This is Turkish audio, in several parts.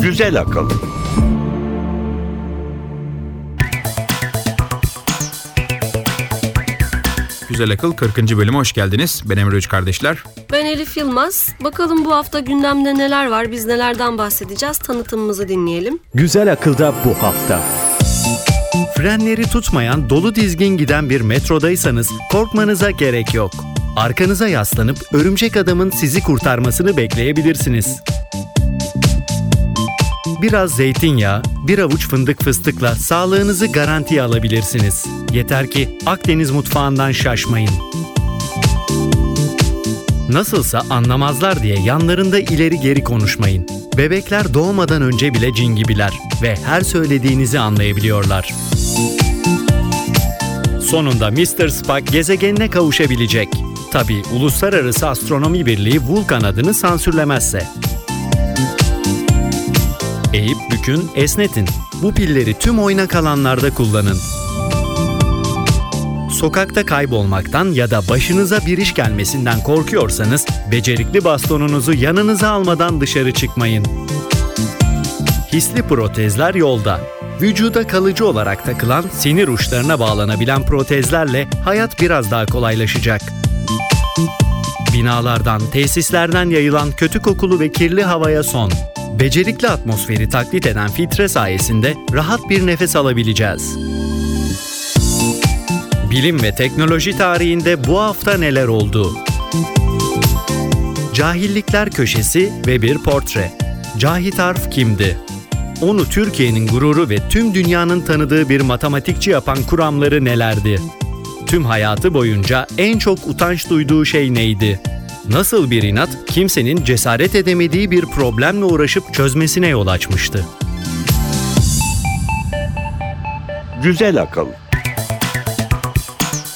Güzel akıl. Güzel Akıl 40. bölüme hoş geldiniz. Ben Emre Üç kardeşler. Ben Elif Yılmaz. Bakalım bu hafta gündemde neler var, biz nelerden bahsedeceğiz? Tanıtımımızı dinleyelim. Güzel akılda bu hafta. Frenleri tutmayan, dolu dizgin giden bir metrodaysanız korkmanıza gerek yok. Arkanıza yaslanıp örümcek adamın sizi kurtarmasını bekleyebilirsiniz. Biraz zeytinyağı, bir avuç fındık fıstıkla sağlığınızı garantiye alabilirsiniz. Yeter ki Akdeniz mutfağından şaşmayın. Nasılsa anlamazlar diye yanlarında ileri geri konuşmayın. Bebekler doğmadan önce bile cin gibiler ve her söylediğinizi anlayabiliyorlar. Sonunda Mr. Spock gezegenine kavuşabilecek. Tabi Uluslararası Astronomi Birliği Vulkan adını sansürlemezse. Eğip bükün, esnetin. Bu pilleri tüm oynak alanlarda kullanın. Sokakta kaybolmaktan ya da başınıza bir iş gelmesinden korkuyorsanız becerikli bastonunuzu yanınıza almadan dışarı çıkmayın. Hisli protezler yolda. Vücuda kalıcı olarak takılan sinir uçlarına bağlanabilen protezlerle hayat biraz daha kolaylaşacak. Binalardan, tesislerden yayılan kötü kokulu ve kirli havaya son. Becerikli atmosferi taklit eden filtre sayesinde rahat bir nefes alabileceğiz. Bilim ve teknoloji tarihinde bu hafta neler oldu? Cahillikler Köşesi ve bir portre. Cahit Arf kimdi? Onu Türkiye'nin gururu ve tüm dünyanın tanıdığı bir matematikçi yapan kuramları nelerdi? Tüm hayatı boyunca en çok utanç duyduğu şey neydi? Nasıl bir inat kimsenin cesaret edemediği bir problemle uğraşıp çözmesine yol açmıştı? Güzel akıl.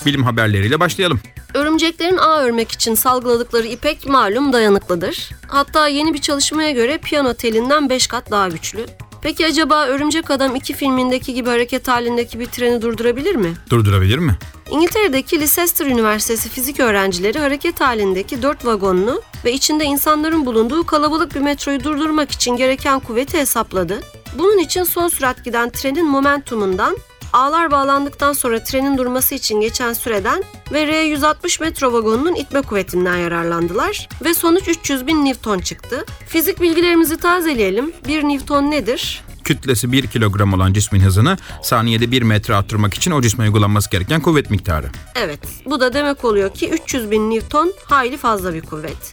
Bilim haberleriyle başlayalım. Örümceklerin ağ örmek için salgıladıkları ipek malum dayanıklıdır. Hatta yeni bir çalışmaya göre piyano telinden 5 kat daha güçlü. Peki acaba Örümcek Adam 2 filmindeki gibi hareket halindeki bir treni durdurabilir mi? Durdurabilir mi? İngiltere'deki Leicester Üniversitesi fizik öğrencileri hareket halindeki 4 vagonlu ve içinde insanların bulunduğu kalabalık bir metroyu durdurmak için gereken kuvveti hesapladı. Bunun için son sürat giden trenin momentumundan, ağlar bağlandıktan sonra trenin durması için geçen süreden ve R160 metro vagonunun itme kuvvetinden yararlandılar ve sonuç 300 bin Newton çıktı. Fizik bilgilerimizi tazeleyelim. 1 Newton nedir? Kütlesi 1 kilogram olan cismin hızını saniyede 1 metre arttırmak için o cisme uygulanması gereken kuvvet miktarı. Evet, bu da demek oluyor ki 300 bin Newton hayli fazla bir kuvvet.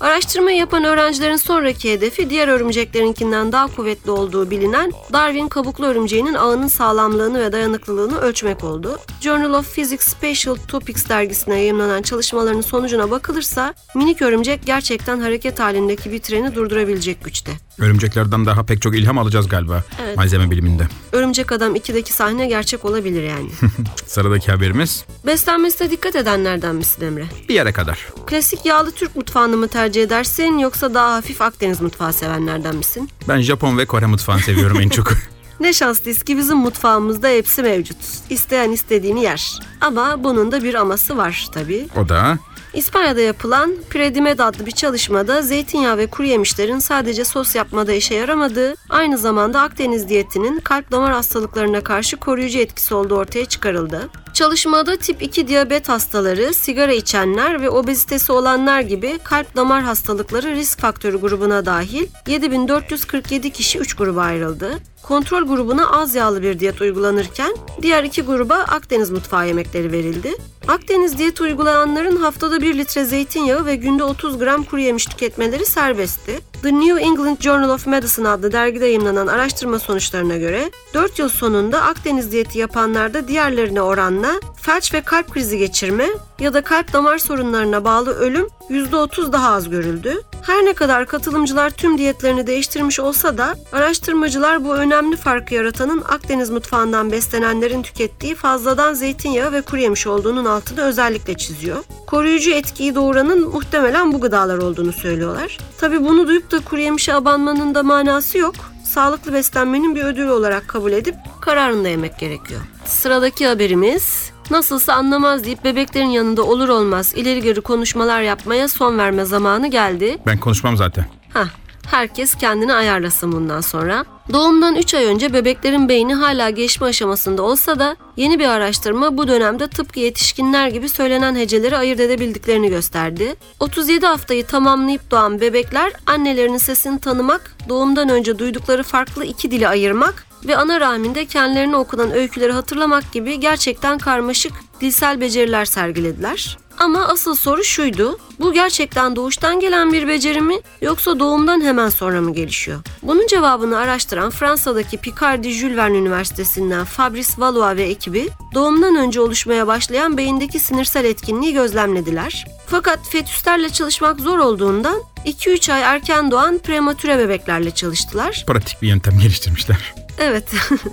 Araştırmayı yapan öğrencilerin sonraki hedefi diğer örümceklerinkinden daha kuvvetli olduğu bilinen Darwin kabuklu örümceğinin ağının sağlamlığını ve dayanıklılığını ölçmek oldu. Journal of Physics Special Topics dergisine yayınlanan çalışmaların sonucuna bakılırsa minik örümcek gerçekten hareket halindeki bir treni durdurabilecek güçte. Örümceklerden daha pek çok ilham alacağız galiba Evet. malzeme biliminde. Örümcek Adam 2'deki sahne gerçek olabilir yani. Sıradaki haberimiz Beslenmesine dikkat edenlerden misin Emre? bir yere kadar. Klasik yağlı Türk mutfağını mı tercih edersin yoksa daha hafif Akdeniz mutfağı sevenlerden misin? Ben Japon ve Kore mutfağını seviyorum en çok. Ne şanslıyız ki bizim mutfağımızda hepsi mevcut. İsteyen istediğini yer. Ama bunun da bir aması var tabii. O da İspanya'da yapılan Predimed adlı bir çalışmada zeytinyağı ve kuru yemişlerin sadece sos yapmada işe yaramadığı, aynı zamanda Akdeniz diyetinin kalp damar hastalıklarına karşı koruyucu etkisi olduğu ortaya çıkarıldı. Çalışmada tip 2 diyabet hastaları, sigara içenler ve obezitesi olanlar gibi kalp damar hastalıkları risk faktörü grubuna dahil 7447 kişi 3 gruba ayrıldı. Kontrol grubuna az yağlı bir diyet uygulanırken diğer iki gruba Akdeniz mutfağı yemekleri verildi. Akdeniz diyeti uygulayanların haftada 1 litre zeytinyağı ve günde 30 gram kuru yemiş tüketmeleri serbestti. The New England Journal of Medicine adlı dergide yayınlanan araştırma sonuçlarına göre 4 yıl sonunda Akdeniz diyeti yapanlarda diğerlerine oranla felç ve kalp krizi geçirme ya da kalp damar sorunlarına bağlı ölüm %30 daha az görüldü. Her ne kadar katılımcılar tüm diyetlerini değiştirmiş olsa da araştırmacılar bu önemli farkı yaratanın Akdeniz mutfağından beslenenlerin tükettiği fazladan zeytinyağı ve kuru yemiş olduğunun altını özellikle çiziyor. Koruyucu etkiyi doğuranın muhtemelen bu gıdalar olduğunu söylüyorlar. Tabi bunu duyup da kuru yemişe abanmanın da manası yok. sağlıklı beslenmenin bir ödülü olarak kabul edip kararında yemek gerekiyor. Sıradaki haberimiz Nasılsa anlamaz deyip bebeklerin yanında olur olmaz ileri geri konuşmalar yapmaya son verme zamanı geldi. Ben konuşmam zaten. Hah, herkes kendini ayarlasın bundan sonra. Doğumdan 3 ay önce bebeklerin beyni hala gelişme aşamasında olsa da yeni bir araştırma bu dönemde tıpkı yetişkinler gibi söylenen heceleri ayırt edebildiklerini gösterdi. 37 haftayı tamamlayıp doğan bebekler annelerinin sesini tanımak, doğumdan önce duydukları farklı iki dili ayırmak ve ana rahminde kendilerine okunan öyküleri hatırlamak gibi gerçekten karmaşık dilsel beceriler sergilediler. Ama asıl soru şuydu. Bu gerçekten doğuştan gelen bir beceri mi yoksa doğumdan hemen sonra mı gelişiyor? Bunun cevabını araştıran Fransa'daki Picardie Jules Verne Üniversitesi'nden Fabrice Valois ve ekibi doğumdan önce oluşmaya başlayan beyindeki sinirsel etkinliği gözlemlediler. Fakat fetüslerle çalışmak zor olduğundan 2-3 ay erken doğan prematüre bebeklerle çalıştılar. Pratik bir yöntem geliştirmişler. Evet.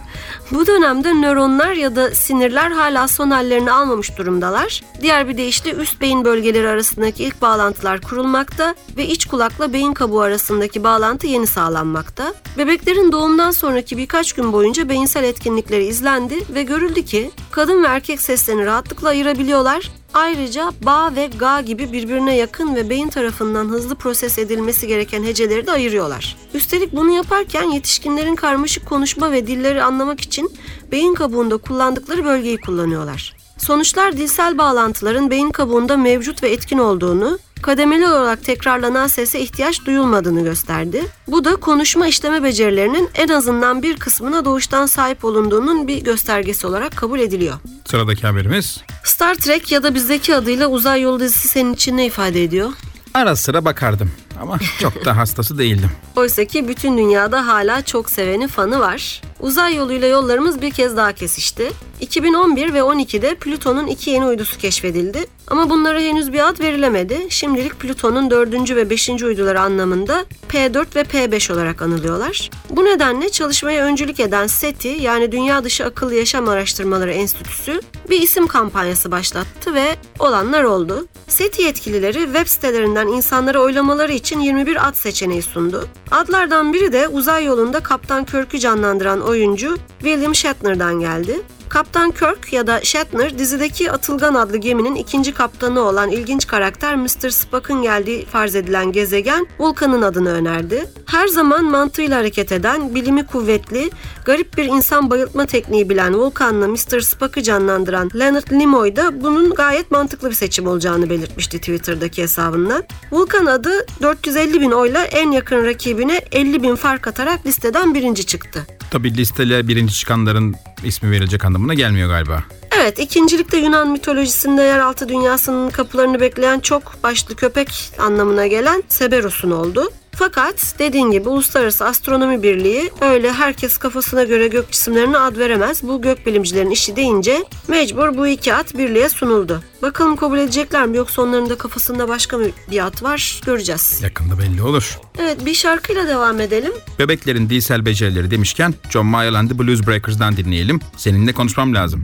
Bu dönemde nöronlar ya da sinirler hala son hallerini almamış durumdalar. Diğer bir deyişle üst beyin bölgeleri arasındaki ilk bağlantılar kurulmakta ve iç kulakla beyin kabuğu arasındaki bağlantı yeni sağlanmakta. Bebeklerin doğumdan sonraki birkaç gün boyunca beyinsel etkinlikleri izlendi ve görüldü ki kadın ve erkek seslerini rahatlıkla ayırabiliyorlar Ayrıca ba ve ga gibi birbirine yakın ve beyin tarafından hızlı proses edilmesi gereken heceleri de ayırıyorlar. Üstelik bunu yaparken yetişkinlerin karmaşık konuşma ve dilleri anlamak için beyin kabuğunda kullandıkları bölgeyi kullanıyorlar. Sonuçlar dilsel bağlantıların beyin kabuğunda mevcut ve etkin olduğunu, kademeli olarak tekrarlanan sese ihtiyaç duyulmadığını gösterdi. Bu da konuşma işleme becerilerinin en azından bir kısmına doğuştan sahip olunduğunun bir göstergesi olarak kabul ediliyor. Sıradaki haberimiz. Star Trek ya da bizdeki adıyla Uzay Yolu dizisi senin için ne ifade ediyor? Ara sıra bakardım ama çok da hastası değildim. Oysa ki bütün dünyada hala çok seveni fanı var. Uzay yoluyla yollarımız bir kez daha kesişti. 2011 ve 12'de Plüton'un iki yeni uydusu keşfedildi. Ama bunlara henüz bir ad verilemedi. Şimdilik Plüton'un 4. ve 5. uyduları anlamında P4 ve P5 olarak anılıyorlar. Bu nedenle çalışmaya öncülük eden SETI yani Dünya Dışı Akıllı Yaşam Araştırmaları Enstitüsü bir isim kampanyası başlattı ve olanlar oldu. SETI yetkilileri web sitelerinden insanlara oylamaları için 21 ad seçeneği sundu. Adlardan biri de uzay yolunda Kaptan Kirk'ü canlandıran oyuncu William Shatner'dan geldi. Kaptan Kirk ya da Shatner dizideki Atılgan adlı geminin ikinci kaptanı olan ilginç karakter Mr. Spock'ın geldiği farz edilen gezegen Vulkan'ın adını önerdi. Her zaman mantığıyla hareket eden, bilimi kuvvetli, garip bir insan bayıltma tekniği bilen Vulkan'la Mr. Spock'ı canlandıran Leonard Nimoy da bunun gayet mantıklı bir seçim olacağını belirtmişti Twitter'daki hesabından. Vulkan adı 450 bin oyla en yakın rakibine 50 bin fark atarak listeden birinci çıktı. Tabi listele birinci çıkanların ismi verilecek anlamına gelmiyor galiba. Evet, ikincilikte Yunan mitolojisinde yeraltı dünyasının kapılarını bekleyen çok başlı köpek anlamına gelen Seberos'un oldu. Fakat dediğin gibi Uluslararası Astronomi Birliği öyle herkes kafasına göre gök cisimlerine ad veremez. Bu gök bilimcilerin işi deyince mecbur bu iki ad birliğe sunuldu. Bakalım kabul edecekler mi yoksa onların da kafasında başka bir ad var göreceğiz. Yakında belli olur. Evet bir şarkıyla devam edelim. Bebeklerin dilsel becerileri demişken John and the Blues Breakers'dan dinleyelim. Seninle konuşmam lazım.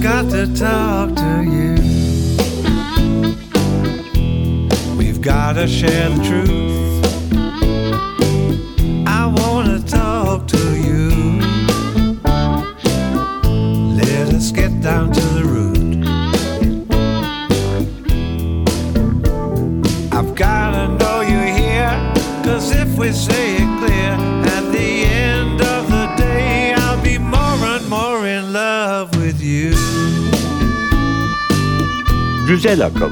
Got to talk to you. We've got to share the truth. I want to talk to you. Let us get down to the root. I've got to know you're here. Cause if we say it Güzel akıl.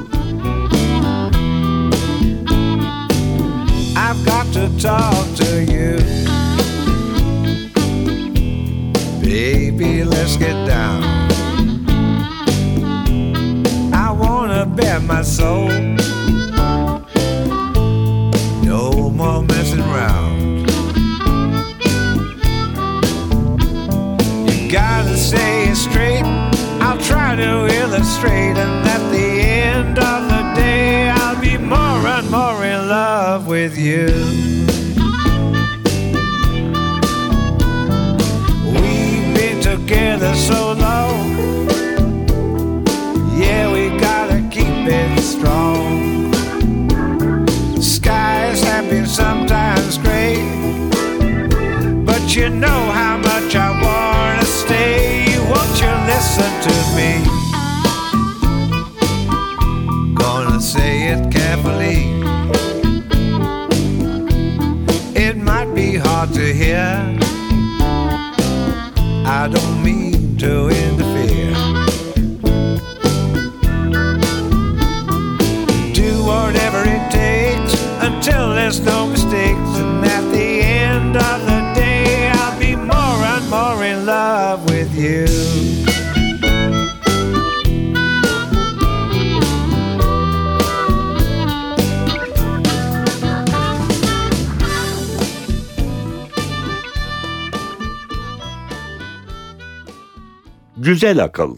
I've got to talk to you. Baby, let's get down. I wanna bet my soul. No more messing around. You gotta say it straight. I'll try to illustrate, and love with you. We've been together so Güzel akıl.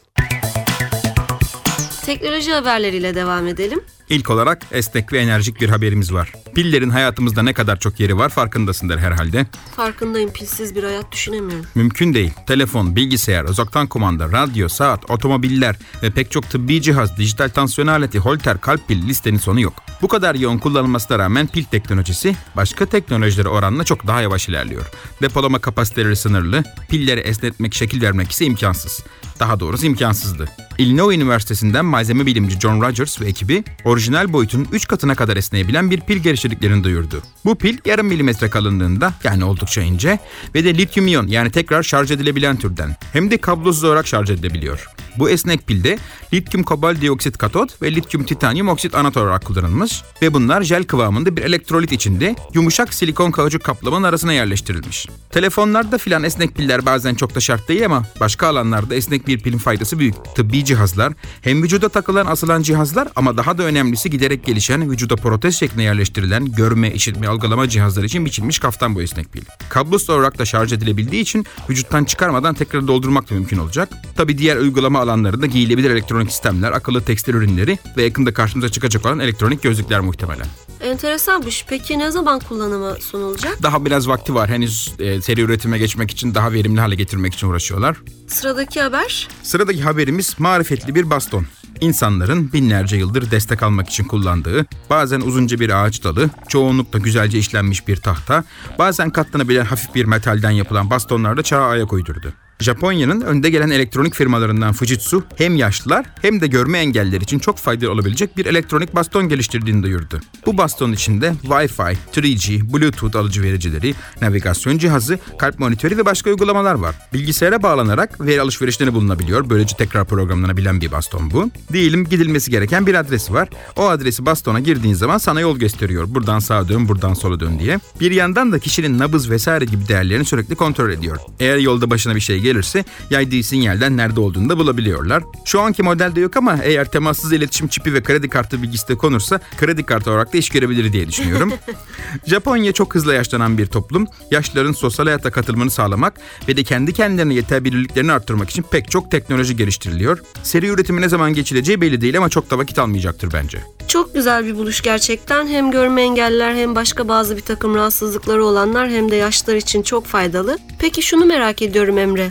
Teknoloji haberleriyle devam edelim. İlk olarak esnek ve enerjik bir haberimiz var. Pillerin hayatımızda ne kadar çok yeri var farkındasındır herhalde. Farkındayım pilsiz bir hayat düşünemiyorum. Mümkün değil. Telefon, bilgisayar, uzaktan kumanda, radyo, saat, otomobiller ve pek çok tıbbi cihaz, dijital tansiyon aleti, holter, kalp pili listenin sonu yok. Bu kadar yoğun kullanılmasına rağmen pil teknolojisi başka teknolojilere oranla çok daha yavaş ilerliyor. Depolama kapasiteleri sınırlı, pilleri esnetmek, şekil vermek ise imkansız. Daha doğrusu imkansızdı. Illinois Üniversitesi'nden malzeme bilimci John Rogers ve ekibi orijinal boyutunun 3 katına kadar esneyebilen bir pil geliştirdiklerini duyurdu. Bu pil yarım milimetre kalınlığında yani oldukça ince ve de lityum iyon yani tekrar şarj edilebilen türden. Hem de kablosuz olarak şarj edilebiliyor. Bu esnek pilde lityum kobalt dioksit katot ve lityum titanyum oksit anot olarak kullanılmış ve bunlar jel kıvamında bir elektrolit içinde yumuşak silikon kauçuk kaplamanın arasına yerleştirilmiş. Telefonlarda filan esnek piller bazen çok da şart değil ama başka alanlarda esnek bir pilin faydası büyük. Tıbbi cihazlar, hem vücuda takılan asılan cihazlar ama daha da önemlisi giderek gelişen vücuda protez şeklinde yerleştirilen görme, işitme, algılama cihazları için biçilmiş kaftan bu esnek pil. Kablosuz olarak da şarj edilebildiği için vücuttan çıkarmadan tekrar doldurmak da mümkün olacak. Tabi diğer uygulama alanlarında giyilebilir elektronik sistemler, akıllı tekstil ürünleri ve yakında karşımıza çıkacak olan elektronik gözlükler muhtemelen. Enteresanmış. Peki ne zaman kullanıma sunulacak? Daha biraz vakti var. Henüz e, seri üretime geçmek için daha verimli hale getirmek için uğraşıyorlar. Sıradaki haber Sıradaki haberimiz marifetli bir baston. İnsanların binlerce yıldır destek almak için kullandığı, bazen uzunca bir ağaç dalı, çoğunlukla güzelce işlenmiş bir tahta, bazen katlanabilen hafif bir metalden yapılan bastonlarla çağa ayak uydurdu. Japonya'nın önde gelen elektronik firmalarından Fujitsu hem yaşlılar hem de görme engelliler için çok faydalı olabilecek bir elektronik baston geliştirdiğini duyurdu. Bu bastonun içinde Wi-Fi, 3G, Bluetooth alıcı vericileri, navigasyon cihazı, kalp monitörü ve başka uygulamalar var. Bilgisayara bağlanarak veri alışverişleri bulunabiliyor. Böylece tekrar programlanabilen bir baston bu. Diyelim gidilmesi gereken bir adresi var. O adresi bastona girdiğin zaman sana yol gösteriyor. Buradan sağa dön, buradan sola dön diye. Bir yandan da kişinin nabız vesaire gibi değerlerini sürekli kontrol ediyor. Eğer yolda başına bir şey gelirse yaydığı sinyalden nerede olduğunu da bulabiliyorlar. Şu anki modelde yok ama eğer temassız iletişim çipi ve kredi kartı bilgisi de konursa kredi kartı olarak da iş görebilir diye düşünüyorum. Japonya çok hızlı yaşlanan bir toplum. Yaşlıların sosyal hayata katılımını sağlamak ve de kendi kendilerine yetebilirliklerini arttırmak için pek çok teknoloji geliştiriliyor. Seri üretimi ne zaman geçileceği belli değil ama çok da vakit almayacaktır bence. çok güzel bir buluş gerçekten. Hem görme engelliler hem başka bazı bir takım rahatsızlıkları olanlar hem de yaşlılar için çok faydalı. Peki şunu merak ediyorum Emre.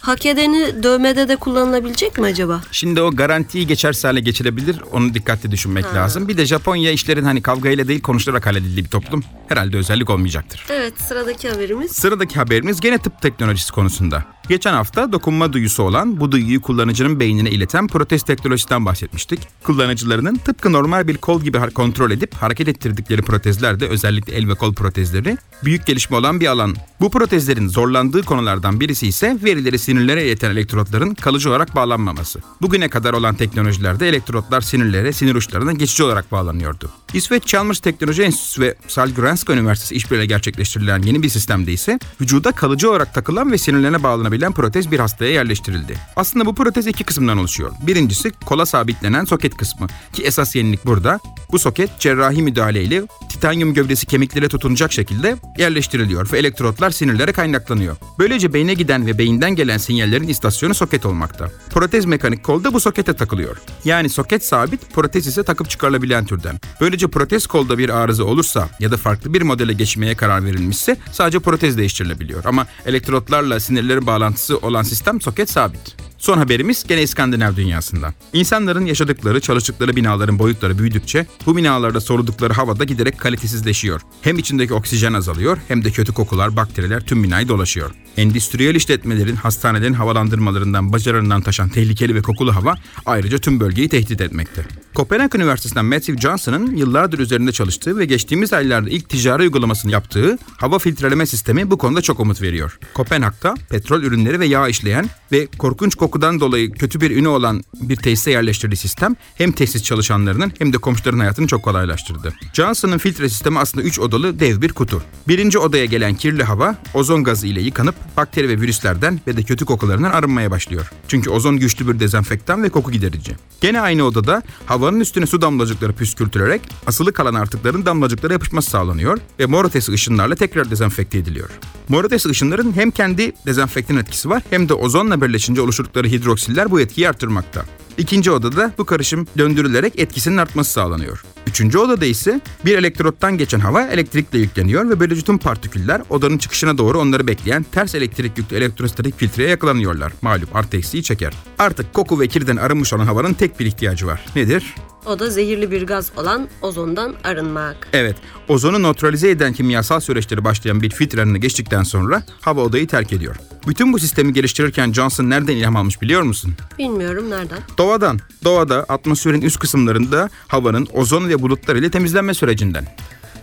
Hak edeni dövmede de kullanılabilecek mi acaba? Şimdi o garantiyi geçerse hale geçirebilir. Onu dikkatli düşünmek lazım. Bir de Japonya işlerin hani kavgayla değil konuşularak halledildiği bir toplum. Herhalde özellik olmayacaktır. Evet sıradaki haberimiz. Sıradaki haberimiz gene tıp teknolojisi konusunda. Geçen hafta dokunma duyusu olan bu duyuyu kullanıcının beynine ileten protez teknolojisinden bahsetmiştik. Kullanıcılarının tıpkı normal bir kol gibi kontrol edip hareket ettirdikleri protezler de özellikle el ve kol protezleri büyük gelişme olan bir alan. Bu protezlerin zorlandığı konulardan birisi ise verileri sinirlere ileten elektrotların kalıcı olarak bağlanmaması. Bugüne kadar olan teknolojilerde elektrotlar sinirlere, sinir uçlarına geçici olarak bağlanıyordu. İsveç Chalmers Teknoloji Enstitüsü ve Sahlgrenska Üniversitesi işbirliğiyle gerçekleştirilen yeni bir sistemde ise vücuda kalıcı olarak takılan ve sinirlerine bağlanabilen protez bir hastaya yerleştirildi. Aslında bu protez iki kısımdan oluşuyor. Birincisi kola sabitlenen soket kısmı ki esas yenilik burada. Bu soket cerrahi müdahaleyle titanyum gövdesi kemiklere tutunacak şekilde yerleştiriliyor ve elektrotlar sinirlere kaynaklanıyor. Böylece beyne giden ve beyinden gelen sinyallerin istasyonu soket olmakta. Protez mekanik kol da bu sokete takılıyor. Yani soket sabit, protez ise takıp çıkarılabilen türden. Böylece protez kolda bir arıza olursa ya da farklı bir modele geçmeye karar verilmişse sadece protez değiştirilebiliyor. Ama elektrotlarla sinirlerin bağlantısı olan sistem soket sabit. Son haberimiz gene İskandinav dünyasından. İnsanların yaşadıkları, çalıştıkları binaların boyutları büyüdükçe bu binalarda soludukları havada giderek kalitesizleşiyor. Hem içindeki oksijen azalıyor hem de kötü kokular, bakteriler tüm binayı dolaşıyor. Endüstriyel işletmelerin, hastanelerin havalandırmalarından, bacalarından taşan tehlikeli ve kokulu hava ayrıca tüm bölgeyi tehdit etmekte. Kopenhag Üniversitesi'nden Matthew Johnson'ın yıllardır üzerinde çalıştığı ve geçtiğimiz aylarda ilk ticari uygulamasını yaptığı hava filtreleme sistemi bu konuda çok umut veriyor. Kopenhag'da petrol ürünleri ve yağ işleyen ve korkunç kokudan dolayı kötü bir ünü olan bir tesise yerleştirdiği sistem hem tesis çalışanlarının hem de komşuların hayatını çok kolaylaştırdı. Johnson'ın filtre sistemi aslında 3 odalı dev bir kutu. Birinci odaya gelen kirli hava ozon gazı ile yıkanıp bakteri ve virüslerden ve de kötü kokularından arınmaya başlıyor. Çünkü ozon güçlü bir dezenfektan ve koku giderici. Gene aynı odada havanın üstüne su damlacıkları püskürtülerek asılı kalan artıkların damlacıklara yapışması sağlanıyor ve mor ışınlarla tekrar dezenfekte ediliyor. Mor ışınların hem kendi dezenfektan etkisi var hem de ozonla birleşince oluşturdukları hidroksiller bu etkiyi artırmakta. İkinci odada bu karışım döndürülerek etkisinin artması sağlanıyor. Üçüncü odada ise bir elektrottan geçen hava elektrikle yükleniyor ve böylece tüm partiküller odanın çıkışına doğru onları bekleyen ters elektrik yüklü elektrostatik filtreye yakalanıyorlar. Malum artı eksiği çeker. Artık koku ve kirden arınmış olan havanın tek bir ihtiyacı var. Nedir? O da zehirli bir gaz olan ozondan arınmak. Evet, ozonu nötralize eden kimyasal süreçleri başlayan bir filtrenin geçtikten sonra hava odayı terk ediyor. Bütün bu sistemi geliştirirken Johnson nereden ilham almış biliyor musun? Bilmiyorum nereden. Doğadan. Doğada atmosferin üst kısımlarında havanın ozon ve bulutlar ile temizlenme sürecinden.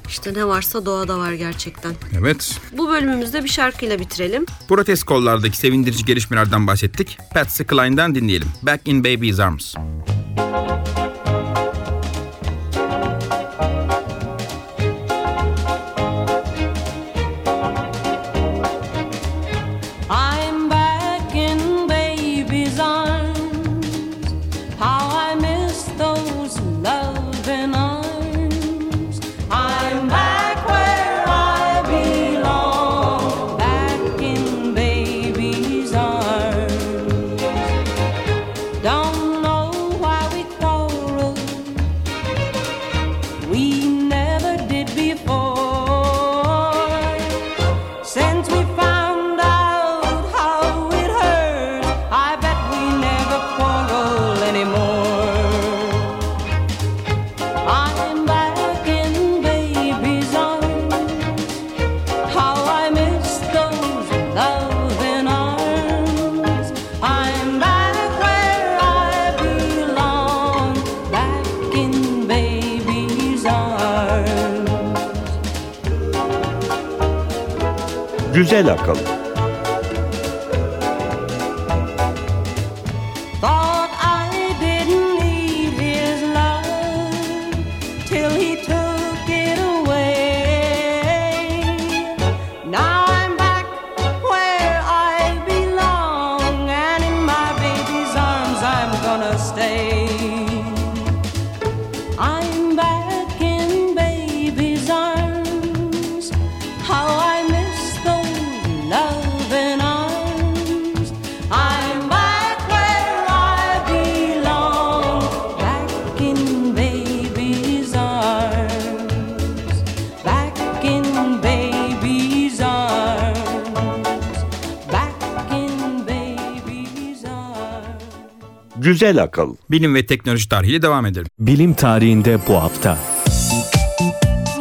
İşte ne varsa doğada var gerçekten. Evet. Bu bölümümüzde bir şarkıyla bitirelim. Protest kollardaki sevindirici gelişmelerden bahsettik. Patsy Cline'dan dinleyelim. Back in Baby's Arms. I'm Güzel akıl. Güzel akıl. Bilim ve teknoloji tarihiyle devam edelim. Bilim tarihinde bu hafta.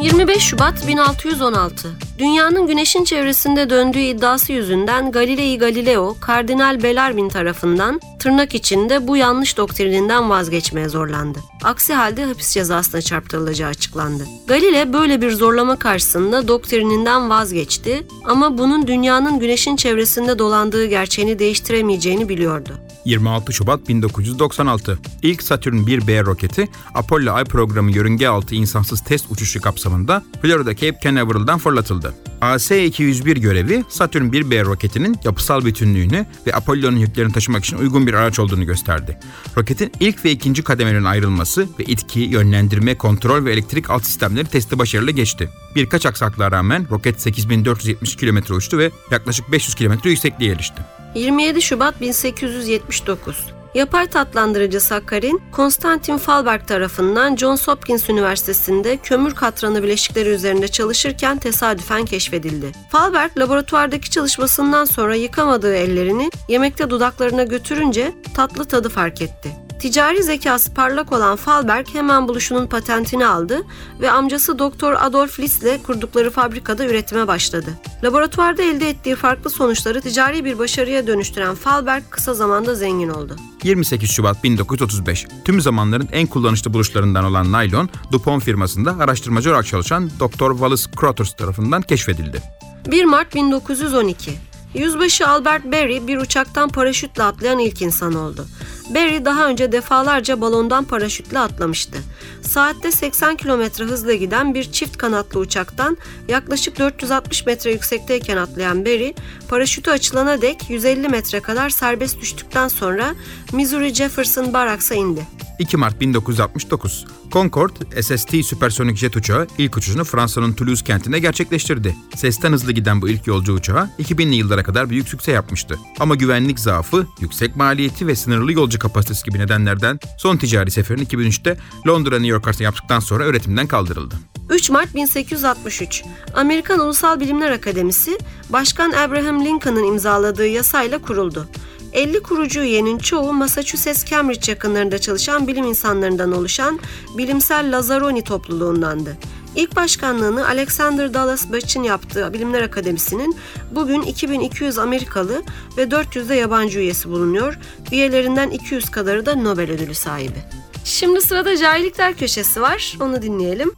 25 Şubat 1616. Dünyanın güneşin çevresinde döndüğü iddiası yüzünden Galilei Galileo, Kardinal Bellarmine tarafından tırnak içinde bu yanlış doktrininden vazgeçmeye zorlandı. Aksi halde hapis cezasına çarptırılacağı açıklandı. Galile böyle bir zorlama karşısında doktrininden vazgeçti ama bunun dünyanın güneşin çevresinde dolandığı gerçeğini değiştiremeyeceğini biliyordu. 26 Şubat 1996. İlk Saturn 1B roketi Apollo Ay programı yörünge altı insansız test uçuşu kapsamında Florida Cape Canaveral'dan fırlatıldı. AS-201 görevi Saturn 1B roketinin yapısal bütünlüğünü ve Apollo'nun yüklerini taşımak için uygun bir araç olduğunu gösterdi. Roketin ilk ve ikinci kademelerin ayrılması ve itki, yönlendirme, kontrol ve elektrik alt sistemleri testi başarılı geçti. Birkaç aksaklığa rağmen roket 8470 km uçtu ve yaklaşık 500 km yüksekliğe erişti. 27 Şubat 1879. Yapay tatlandırıcı sakarin, Konstantin Falberg tarafından Johns Hopkins Üniversitesi'nde kömür katranı bileşikleri üzerinde çalışırken tesadüfen keşfedildi. Falberg, laboratuvardaki çalışmasından sonra yıkamadığı ellerini yemekte dudaklarına götürünce tatlı tadı fark etti. Ticari zekası parlak olan Falberg hemen buluşunun patentini aldı ve amcası Doktor Adolf Litz'le kurdukları fabrikada üretime başladı. Laboratuvarda elde ettiği farklı sonuçları ticari bir başarıya dönüştüren Falberg kısa zamanda zengin oldu. 28 Şubat 1935 tüm zamanların en kullanışlı buluşlarından olan naylon, DuPont firmasında araştırmacı olarak çalışan Dr. Wallace Croters tarafından keşfedildi. 1 Mart 1912 Yüzbaşı Albert Berry bir uçaktan paraşütle atlayan ilk insan oldu. Berry daha önce defalarca balondan paraşütle atlamıştı. Saatte 80 km hızla giden bir çift kanatlı uçaktan yaklaşık 460 metre yüksekteyken atlayan Berry, paraşütü açılana dek 150 metre kadar serbest düştükten sonra Missouri Jefferson Barracks'a indi. 2 Mart 1969 Concorde SST süpersonik jet uçağı ilk uçuşunu Fransa'nın Toulouse kentinde gerçekleştirdi. Sesten hızlı giden bu ilk yolcu uçağı 2000'li yıllara kadar büyük sükse yapmıştı. Ama güvenlik zaafı, yüksek maliyeti ve sınırlı yolcu kapasitesi gibi nedenlerden son ticari seferini 2003'te Londra New York arasında yaptıktan sonra üretimden kaldırıldı. 3 Mart 1863 Amerikan Ulusal Bilimler Akademisi Başkan Abraham Lincoln'ın imzaladığı yasayla kuruldu. 50 kurucu üyenin çoğu Massachusetts Cambridge yakınlarında çalışan bilim insanlarından oluşan bilimsel Lazzaroni topluluğundandı. İlk başkanlığını Alexander Dallas Bache'in yaptığı Bilimler Akademisi'nin bugün 2200 Amerikalı ve 400 de yabancı üyesi bulunuyor. Üyelerinden 200 kadarı da Nobel ödülü sahibi. Şimdi sırada cahillikler köşesi var. Onu dinleyelim.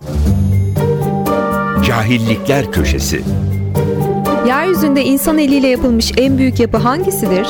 Cahillikler Köşesi Yeryüzünde insan eliyle yapılmış en büyük yapı hangisidir?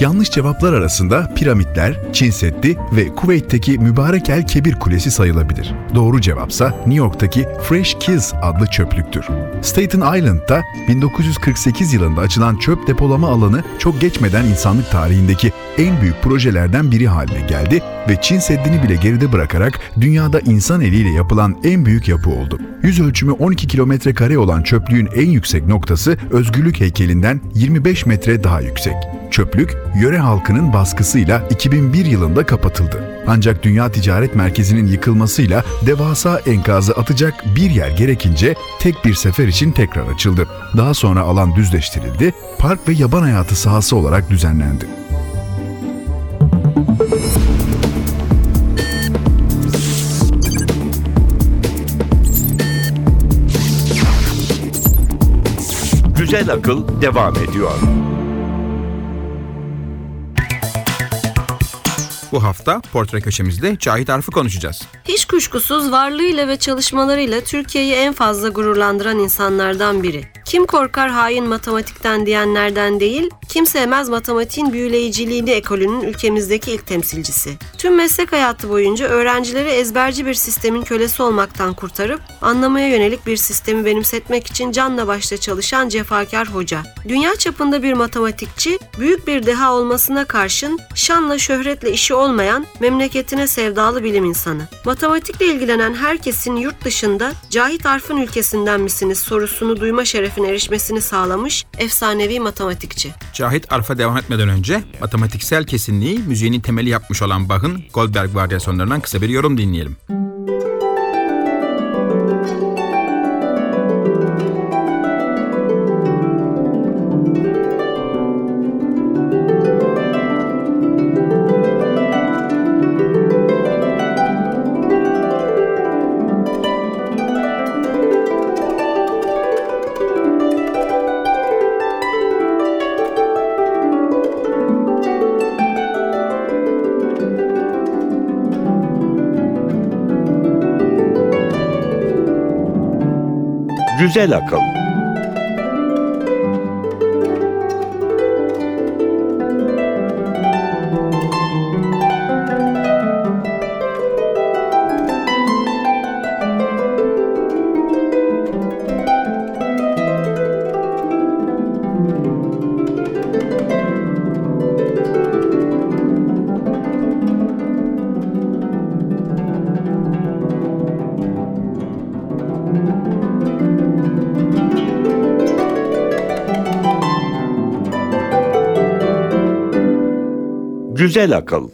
Yanlış cevaplar arasında piramitler, Çin Seddi ve Kuveyt'teki Mübarek El Kebir Kulesi sayılabilir. Doğru cevapsa New York'taki Fresh Kiss adlı çöplüktür. Staten Island'da 1948 yılında açılan çöp depolama alanı çok geçmeden insanlık tarihindeki en büyük projelerden biri haline geldi ve Çin Seddi'ni bile geride bırakarak dünyada insan eliyle yapılan en büyük yapı oldu. Yüz ölçümü 12 kilometre kare olan çöplüğün en yüksek noktası Özgürlük heykelinden 25 metre daha yüksek. Çöplük, yöre halkının baskısıyla 2001 yılında kapatıldı. Ancak Dünya Ticaret Merkezi'nin yıkılmasıyla devasa enkazı atacak bir yer gerekince tek bir sefer için tekrar açıldı. Daha sonra alan düzleştirildi, park ve yaban hayatı sahası olarak düzenlendi. Güzel Akıl devam ediyor. Bu hafta portre köşemizde Cahit Arf'ı konuşacağız. Hiç kuşkusuz varlığıyla ve çalışmalarıyla Türkiye'yi en fazla gururlandıran insanlardan biri. Kim korkar hain matematikten diyenlerden değil, kim sevmez matematiğin büyüleyiciliğini ekolünün ülkemizdeki ilk temsilcisi. Tüm meslek hayatı boyunca öğrencileri ezberci bir sistemin kölesi olmaktan kurtarıp anlamaya yönelik bir sistemi benimsetmek için canla başla çalışan cefakar hoca. Dünya çapında bir matematikçi, büyük bir deha olmasına karşın şanla şöhretle işi olmayan, memleketine sevdalı bilim insanı. Matematikle ilgilenen herkesin yurt dışında Cahit Arf'ın ülkesinden misiniz sorusunu duyma şerefine erişmesini sağlamış efsanevi matematikçi. Cahit Arf'a devam etmeden önce matematiksel kesinliği müziğinin temeli yapmış olan Bach'ın Goldberg varyasyonlarından kısa bir yorum dinleyelim. Güzel Akıl Güzel Akıl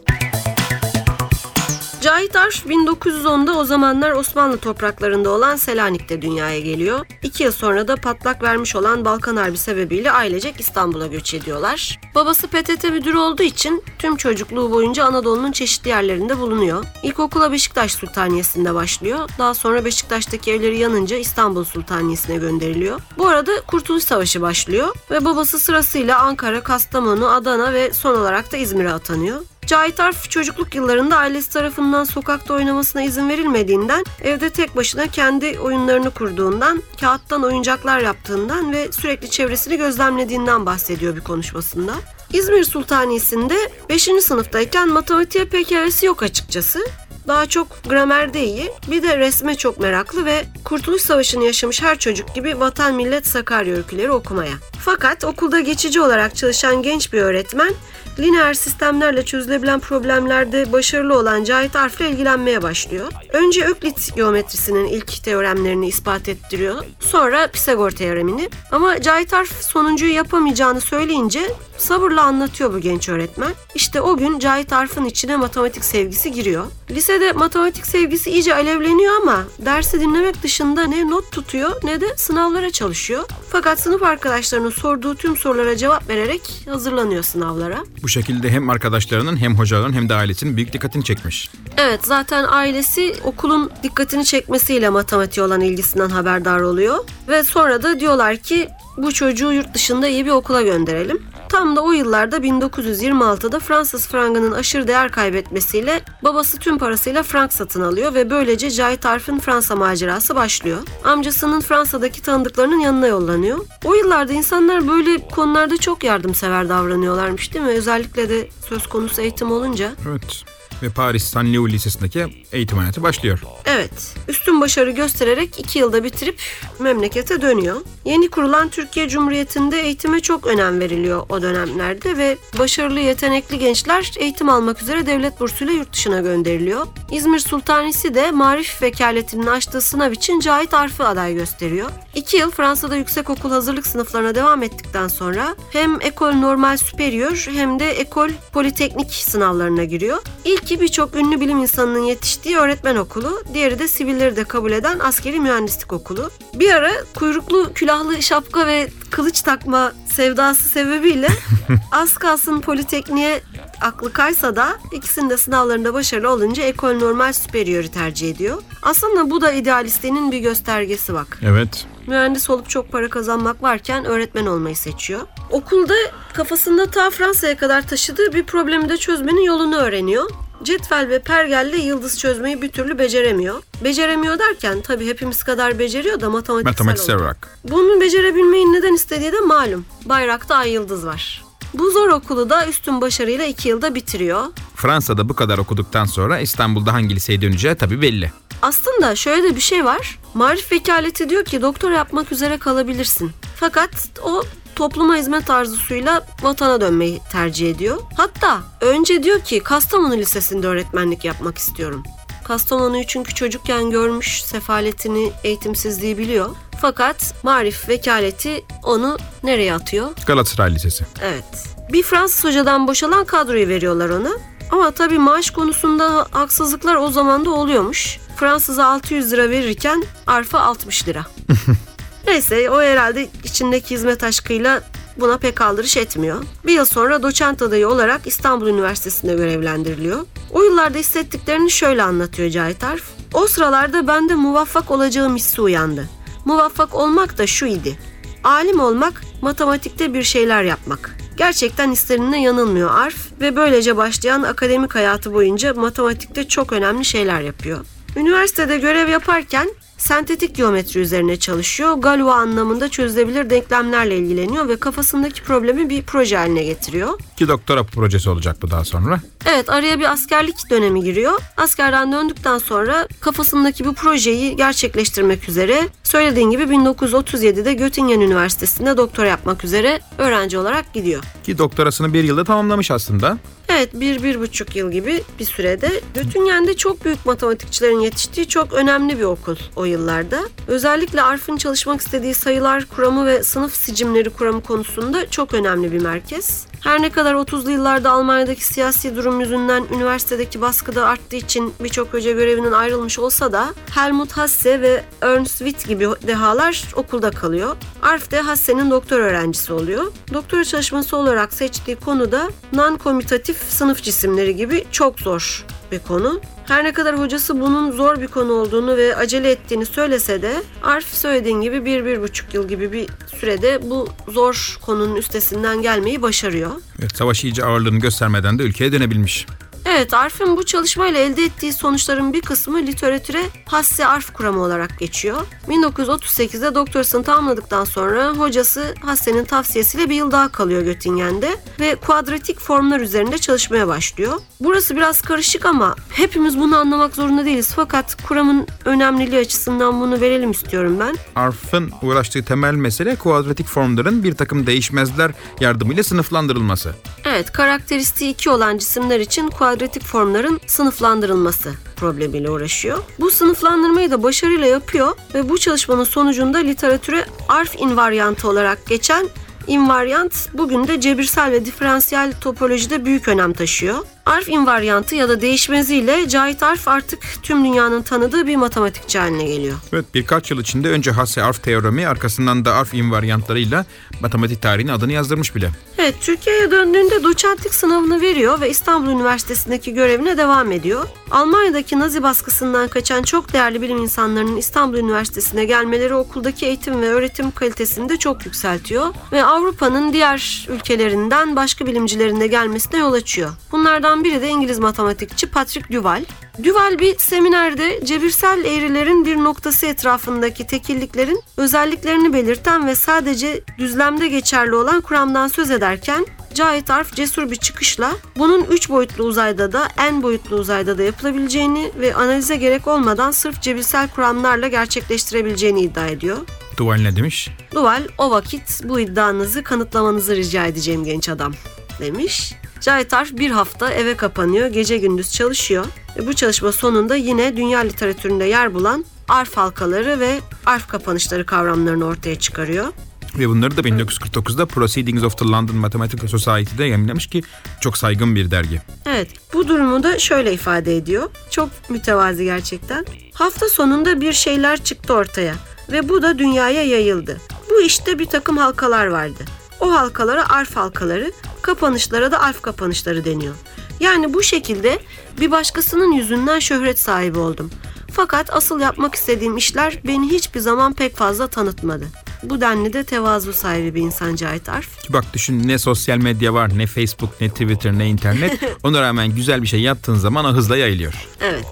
Cahit Arf 1910'da o zamanlar Osmanlı topraklarında olan Selanik'te dünyaya geliyor. İki yıl sonra da patlak vermiş olan Balkan Harbi sebebiyle ailecek İstanbul'a göç ediyorlar. Babası PTT müdürü olduğu için tüm çocukluğu boyunca Anadolu'nun çeşitli yerlerinde bulunuyor. İlkokula Beşiktaş Sultaniyesi'nde başlıyor. Daha sonra Beşiktaş'taki evleri yanınca İstanbul Sultaniyesi'ne gönderiliyor. Bu arada Kurtuluş Savaşı başlıyor ve babası sırasıyla Ankara, Kastamonu, Adana ve son olarak da İzmir'e atanıyor. Cahit Arf çocukluk yıllarında ailesi tarafından sokakta oynamasına izin verilmediğinden, evde tek başına kendi oyunlarını kurduğundan, kağıttan oyuncaklar yaptığından ve sürekli çevresini gözlemlediğinden bahsediyor bir konuşmasında. İzmir Sultaniyesi'nde 5. sınıftayken matematiğe pek hevesi yok açıkçası. Daha çok gramerde iyi, bir de resme çok meraklı ve Kurtuluş Savaşı'nı yaşamış her çocuk gibi Vatan Millet Sakarya öyküleri okumaya. Fakat okulda geçici olarak çalışan genç bir öğretmen, lineer sistemlerle çözülebilen problemlerde başarılı olan Cahit Arf'le ilgilenmeye başlıyor. Önce Öklit geometrisinin ilk teoremlerini ispat ettiriyor. Sonra Pisagor teoremini. Ama Cahit Arf sonuncuyu yapamayacağını söyleyince sabırla anlatıyor bu genç öğretmen. İşte o gün Cahit Arf'ın içine matematik sevgisi giriyor. Lisede matematik sevgisi iyice alevleniyor ama dersi dinlemek dışında ne not tutuyor ne de sınavlara çalışıyor. Fakat sınıf arkadaşlarının sorduğu tüm sorulara cevap vererek hazırlanıyor sınavlara. Bu şekilde hem arkadaşlarının hem hocaların hem de ailesinin büyük dikkatini çekmiş. Evet zaten ailesi okulun dikkatini çekmesiyle matematiğe olan ilgisinden haberdar oluyor. Ve sonra da diyorlar ki bu çocuğu yurt dışında iyi bir okula gönderelim. Tam da o yıllarda 1926'da Fransız frangının aşırı değer kaybetmesiyle babası tüm parasıyla frank satın alıyor ve böylece Cahit Arf'ın Fransa macerası başlıyor. Amcasının Fransa'daki tanıdıklarının yanına yollanıyor. O yıllarda insanlar böyle konularda çok yardımsever davranıyorlarmış değil mi? Özellikle de söz konusu eğitim olunca. Evet. Ve Paris San Leo Lisesi'ndeki eğitim hayatı başlıyor. Evet, üstün başarı göstererek iki yılda bitirip memlekete dönüyor. Yeni kurulan Türkiye Cumhuriyeti'nde eğitime çok önem veriliyor o dönemlerde ve başarılı yetenekli gençler eğitim almak üzere devlet bursuyla yurt dışına gönderiliyor. İzmir Sultanisi de Marif Vekaletinin açtığı sınav için Cahit Arf'ı aday gösteriyor. İki yıl Fransa'da yüksekokul hazırlık sınıflarına devam ettikten sonra hem Ekol Normal Superior hem de Ekol Politeknik sınavlarına giriyor. İlki birçok ünlü bilim insanının yetiştiği öğretmen okulu, diğeri de sivilleri de kabul eden askeri mühendislik okulu. Bir ara kuyruklu külahlı şapka ve kılıç takma sevdası sebebiyle az kalsın Politekniğe aklı kaysa da ikisinin de sınavlarında başarılı olunca Ekol Normal Superior'ı tercih ediyor. Aslında bu da idealistliğinin bir göstergesi bak. Evet. Mühendis olup çok para kazanmak varken öğretmen olmayı seçiyor. Okulda kafasında ta Fransa'ya kadar taşıdığı bir problemi de çözmenin yolunu öğreniyor. Cetvel ve pergelle yıldız çözmeyi bir türlü beceremiyor. Beceremiyor derken tabii hepimiz kadar beceriyor da matematiksel, Matematiksel olarak. Bunu becerebilmeyi neden istediği de malum. Bayrakta ay yıldız var. Bu zor okulu da üstün başarıyla iki yılda bitiriyor. Fransa'da bu kadar okuduktan sonra İstanbul'da hangi liseye döneceği tabii belli. Aslında şöyle de bir şey var. Marif vekaleti diyor ki doktor yapmak üzere kalabilirsin. Fakat o topluma hizmet arzusuyla vatana dönmeyi tercih ediyor. Hatta önce diyor ki Kastamonu Lisesi'nde öğretmenlik yapmak istiyorum. Kastamonu'yu çünkü çocukken görmüş, sefaletini, eğitimsizliği biliyor. Fakat Marif vekaleti onu nereye atıyor? Galatasaray Lisesi. Evet. Bir Fransız hocadan boşalan kadroyu veriyorlar ona. Ama tabii maaş konusunda haksızlıklar o zaman da oluyormuş. Fransız'a 600 lira verirken Arf'a 60 lira. Neyse o herhalde içindeki hizmet aşkıyla buna pek aldırış etmiyor. Bir yıl sonra doçent adayı olarak İstanbul Üniversitesi'nde görevlendiriliyor. O yıllarda hissettiklerini şöyle anlatıyor Cahit Arf. O sıralarda bende muvaffak olacağım hissi uyandı. Muvaffak olmak da şu idi. Alim olmak, matematikte bir şeyler yapmak. Gerçekten hislerine yanılmıyor Arf ve böylece başlayan akademik hayatı boyunca matematikte çok önemli şeyler yapıyor. Üniversitede görev yaparken sentetik geometri üzerine çalışıyor. Galois anlamında çözülebilir denklemlerle ilgileniyor ve kafasındaki problemi bir proje haline getiriyor. Ki doktora projesi olacak bu daha sonra. Evet araya bir askerlik dönemi giriyor. Askerden döndükten sonra kafasındaki bu projeyi gerçekleştirmek üzere söylediğin gibi 1937'de Göttingen Üniversitesi'nde doktora yapmak üzere öğrenci olarak gidiyor. Ki doktorasını bir yılda tamamlamış aslında. Evet bir, bir buçuk yıl gibi bir sürede. Göttingen'de çok büyük matematikçilerin yetiştiği çok önemli bir okul o yıllarda. Özellikle Arf'ın çalışmak istediği sayılar kuramı ve sınıf sicimleri kuramı konusunda çok önemli bir merkez. Her ne kadar 30'lu yıllarda Almanya'daki siyasi durum yüzünden üniversitedeki baskıda arttığı için birçok hoca görevinden ayrılmış olsa da Helmut Hasse ve Ernst Witt gibi dehalar okulda kalıyor. Arf de Hasse'nin doktor öğrencisi oluyor. Doktora çalışması olarak seçtiği konu da non-komitatif sınıf cisimleri gibi çok zor bir konu. Her ne kadar hocası bunun zor bir konu olduğunu ve acele ettiğini söylese de Arf söylediğin gibi bir, bir buçuk yıl gibi bir sürede bu zor konunun üstesinden gelmeyi başarıyor. Evet, savaş iyice ağırlığını göstermeden de ülkeye dönebilmiş. Evet, Arf'ın bu çalışmayla elde ettiği sonuçların bir kısmı literatüre Hasse Arf kuramı olarak geçiyor. 1938'de doktorasını tamamladıktan sonra hocası Hasse'nin tavsiyesiyle bir yıl daha kalıyor Göttingen'de ve kuadratik formlar üzerinde çalışmaya başlıyor. Burası biraz karışık ama hepimiz bunu anlamak zorunda değiliz. Fakat kuramın önemliliği açısından bunu verelim istiyorum ben. Arf'ın uğraştığı temel mesele kuadratik formların bir takım değişmezler yardımıyla sınıflandırılması. Evet, karakteristiği 2 olan cisimler için kuadratik formların sınıflandırılması problemiyle uğraşıyor. Bu sınıflandırmayı da başarıyla yapıyor ve bu çalışmanın sonucunda literatüre arf invaryantı olarak geçen invaryant bugün de cebirsel ve diferansiyel topolojide büyük önem taşıyor. Arf invaryantı ya da değişmeziyle Cahit Arf artık tüm dünyanın tanıdığı bir matematikçi haline geliyor. Evet birkaç yıl içinde önce Hasse-Arf teoremi arkasından da Arf invaryantlarıyla matematik tarihine adını yazdırmış bile. Evet, Türkiye'ye döndüğünde doçentlik sınavını veriyor ve İstanbul Üniversitesi'ndeki görevine devam ediyor. Almanya'daki Nazi baskısından kaçan çok değerli bilim insanlarının İstanbul Üniversitesi'ne gelmeleri okuldaki eğitim ve öğretim kalitesini de çok yükseltiyor ve Avrupa'nın diğer ülkelerinden başka bilimcilerin de gelmesine yol açıyor. Bunlardan biri de İngiliz matematikçi Patrick Duval. Duval bir seminerde cebirsel eğrilerin bir noktası etrafındaki tekilliklerin özelliklerini belirten ve sadece düzlemde geçerli olan kuramdan söz ederken Cahit Arf cesur bir çıkışla bunun 3 boyutlu uzayda da n boyutlu uzayda da yapılabileceğini ve analize gerek olmadan sırf cebirsel kuramlarla gerçekleştirebileceğini iddia ediyor. Duval ne demiş? Duval o vakit bu iddianızı kanıtlamanızı rica edeceğim genç adam demiş. Cahit Arf bir hafta eve kapanıyor, gece gündüz çalışıyor. Ve bu çalışma sonunda yine dünya literatüründe yer bulan arf halkaları ve arf kapanışları kavramlarını ortaya çıkarıyor. Ve bunları da 1949'da Proceedings of the London Mathematical Society'de yayınlamış ki çok saygın bir dergi. Evet, bu durumu da şöyle ifade ediyor. Çok mütevazi gerçekten. Hafta sonunda bir şeyler çıktı ortaya ve bu da dünyaya yayıldı. Bu işte bir takım halkalar vardı. O halkalara arf halkaları, kapanışlara da arf kapanışları deniyor. Yani bu şekilde bir başkasının yüzünden şöhret sahibi oldum. Fakat asıl yapmak istediğim işler beni hiçbir zaman pek fazla tanıtmadı. Bu denli de tevazu sahibi bir insan Cahit Arf. Ki bak düşün ne sosyal medya var, ne Facebook, ne Twitter, ne internet. Ona rağmen güzel bir şey yaptığın zaman hızla yayılıyor. Evet.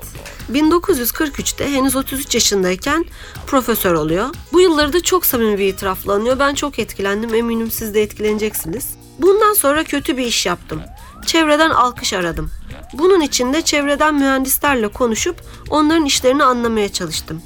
1943'te henüz 33 yaşındayken profesör oluyor. Bu yılları da çok samimi bir itirafla anıyor. Ben çok etkilendim. Eminim siz de etkileneceksiniz. Bundan sonra kötü bir iş yaptım. Çevreden alkış aradım. Bunun için de çevreden mühendislerle konuşup onların işlerini anlamaya çalıştım.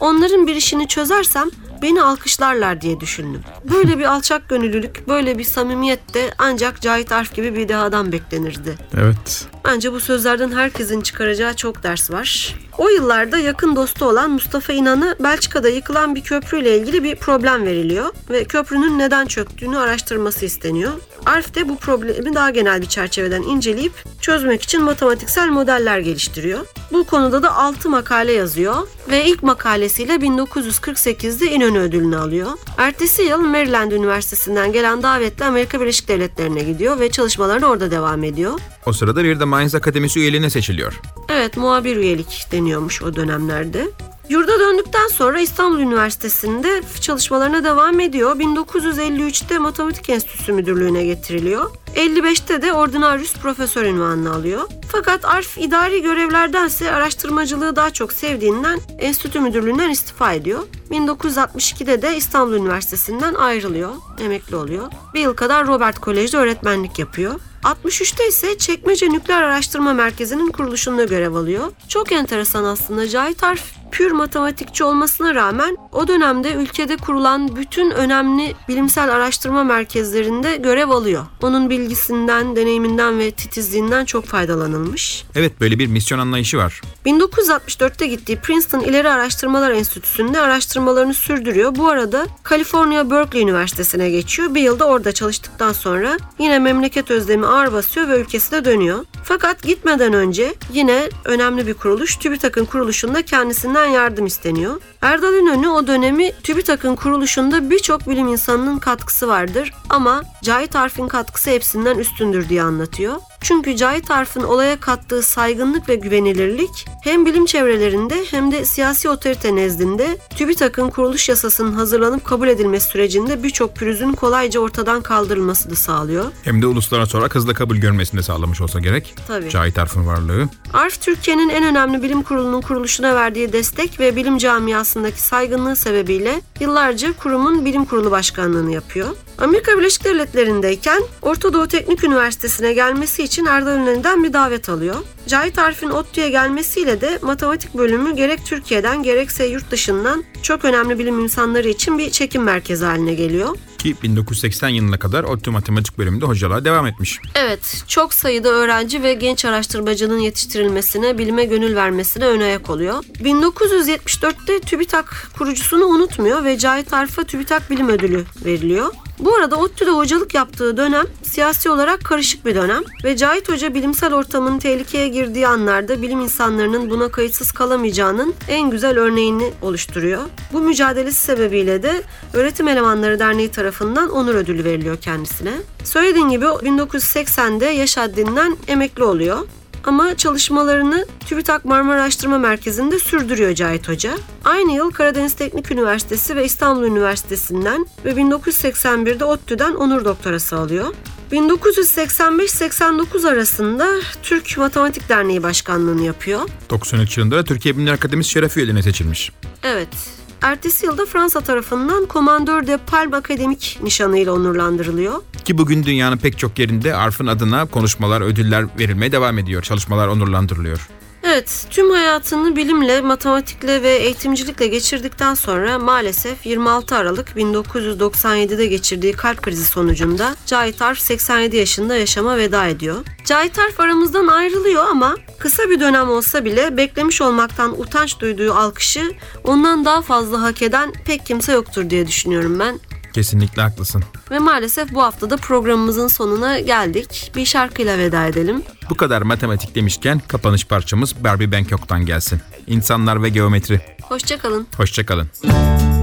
Onların bir işini çözersem beni alkışlarlar diye düşündüm. Böyle bir alçak gönüllülük, böyle bir samimiyet de ancak Cahit Arf gibi bir dehadan beklenirdi. Evet. Bence bu sözlerden herkesin çıkaracağı çok ders var. O yıllarda yakın dostu olan Mustafa İnan'a Belçika'da yıkılan bir köprüyle ilgili bir problem veriliyor ve köprünün neden çöktüğünü araştırması isteniyor. Arf de bu problemi daha genel bir çerçeveden inceleyip çözmek için matematiksel modeller geliştiriyor. Bu konuda da 6 makale yazıyor ve ilk makalesiyle 1948'de İnönü ödülünü alıyor. Ertesi yıl Maryland Üniversitesi'nden gelen davetle Amerika Birleşik Devletleri'ne gidiyor ve çalışmalarına orada devam ediyor. O sırada bir de Mainz Akademisi üyeliğine seçiliyor. Evet muhabir üyelik deniyormuş o dönemlerde. Yurda döndükten sonra İstanbul Üniversitesi'nde çalışmalarına devam ediyor. 1953'te Matematik Enstitüsü Müdürlüğü'ne getiriliyor. 55'te de ordinarius profesör ünvanını alıyor. Fakat Arf idari görevlerdense araştırmacılığı daha çok sevdiğinden enstitü müdürlüğünden istifa ediyor. 1962'de de İstanbul Üniversitesi'nden ayrılıyor, emekli oluyor. Bir yıl kadar Robert Kolej'de öğretmenlik yapıyor. 63'te ise Çekmece Nükleer Araştırma Merkezi'nin kuruluşunda görev alıyor. Çok enteresan aslında. Cahit Arf pür matematikçi olmasına rağmen o dönemde ülkede kurulan bütün önemli bilimsel araştırma merkezlerinde görev alıyor. Onun bilgisinden, deneyiminden ve titizliğinden çok faydalanılmış. Evet böyle bir misyon anlayışı var. 1964'te gittiği Princeton İleri Araştırmalar Enstitüsü'nde araştırmalarını sürdürüyor. Bu arada Kaliforniya Berkeley Üniversitesi'ne geçiyor. Bir yılda orada çalıştıktan sonra yine memleket özlemi ağır basıyor ve ülkesine dönüyor. Fakat gitmeden önce yine önemli bir kuruluş TÜBİTAK'ın kuruluşunda kendisinden yardım isteniyor. Erdal İnönü o dönemi TÜBİTAK'ın kuruluşunda birçok bilim insanının katkısı vardır ama Cahit Arf'in katkısı hepsinden üstündür diye anlatıyor. Çünkü Cahit Arf'ın olaya kattığı saygınlık ve güvenilirlik hem bilim çevrelerinde hem de siyasi otorite nezdinde TÜBİTAK'ın kuruluş yasasının hazırlanıp kabul edilmesi sürecinde birçok pürüzün kolayca ortadan kaldırılmasını sağlıyor. Hem de uluslararası olarak hızla kabul görmesini de sağlamış olsa gerek. Tabii. Cahit Arf'ın varlığı. Arf Türkiye'nin en önemli bilim kurulunun kuruluşuna verdiği destek ve bilim camiasındaki saygınlığı sebebiyle yıllarca kurumun bilim kurulu başkanlığını yapıyor. Amerika Birleşik Devletleri'ndeyken Orta Doğu Teknik Üniversitesi'ne gelmesi için Erdal İnönü'nden bir davet alıyor. Cahit Arif'in ODTÜ'ye gelmesiyle de matematik bölümü gerek Türkiye'den gerekse yurt dışından çok önemli bilim insanları için bir çekim merkezi haline geliyor. Ki 1980 yılına kadar ODTÜ Matematik bölümünde hocalığa devam etmiş. Evet, çok sayıda öğrenci ve genç araştırmacının yetiştirilmesine, bilime gönül vermesine ön ayak oluyor. 1974'te TÜBİTAK kurucusunu unutmuyor ve Cahit Arif'e TÜBİTAK Bilim Ödülü veriliyor. Bu arada ODTÜ'de hocalık yaptığı dönem siyasi olarak karışık bir dönem ve Cahit Hoca bilimsel ortamın tehlikeye girdiği anlarda bilim insanlarının buna kayıtsız kalamayacağının en güzel örneğini oluşturuyor. Bu mücadelesi sebebiyle de Öğretim Elemanları Derneği tarafından onur ödülü veriliyor kendisine. Söylediğim gibi 1980'de yaş haddinden emekli oluyor. Ama çalışmalarını TÜBİTAK Marmara Araştırma Merkezi'nde sürdürüyor Cahit Hoca. Aynı yıl Karadeniz Teknik Üniversitesi ve İstanbul Üniversitesi'nden ve 1981'de ODTÜ'den onur doktorası alıyor. 1985-89 arasında Türk Matematik Derneği Başkanlığını yapıyor. 93 yılında da Türkiye Bilimler Akademisi şeref üyeliğine seçilmiş. Evet. Ertesi yılda Fransa tarafından Komandör de Palme Akademik nişanıyla onurlandırılıyor. Ki bugün dünyanın pek çok yerinde Arf'ın adına konuşmalar, ödüller verilmeye devam ediyor. Çalışmalar onurlandırılıyor. Evet, tüm hayatını bilimle, matematikle ve eğitimcilikle geçirdikten sonra maalesef 26 Aralık 1997'de geçirdiği kalp krizi sonucunda Cahit Arf 87 yaşında yaşama veda ediyor. Cahit Arf aramızdan ayrılıyor ama kısa bir dönem olsa bile beklemiş olmaktan utanç duyduğu alkışı ondan daha fazla hak eden pek kimse yoktur diye düşünüyorum ben. Kesinlikle haklısın. Ve maalesef bu haftada programımızın sonuna geldik. Bir şarkıyla veda edelim. Bu kadar matematik demişken kapanış parçamız Barbie Bangkok'tan gelsin. İnsanlar ve geometri. Hoşçakalın. Hoşçakalın. Oh,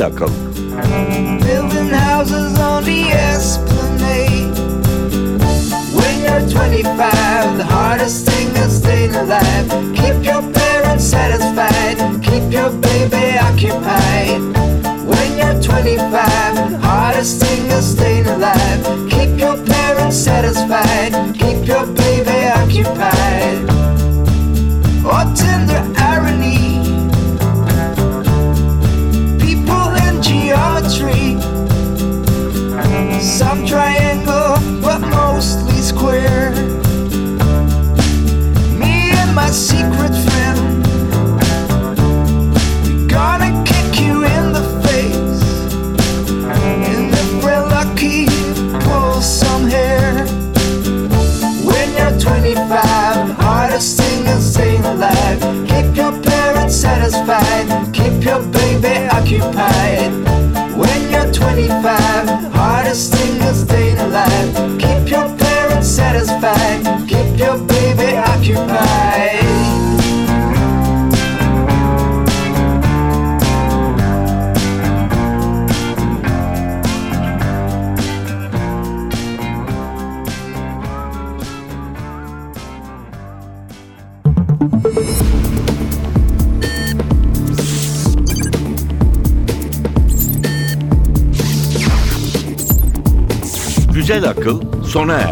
Akıl, building houses on the esplanade. When you're 25, the hardest thing is staying alive. Keep your parents satisfied, keep your baby occupied. When you're 25, the hardest thing is staying alive. Keep your parents satisfied, keep your baby occupied. Oh, Güzel akıl sona erdi.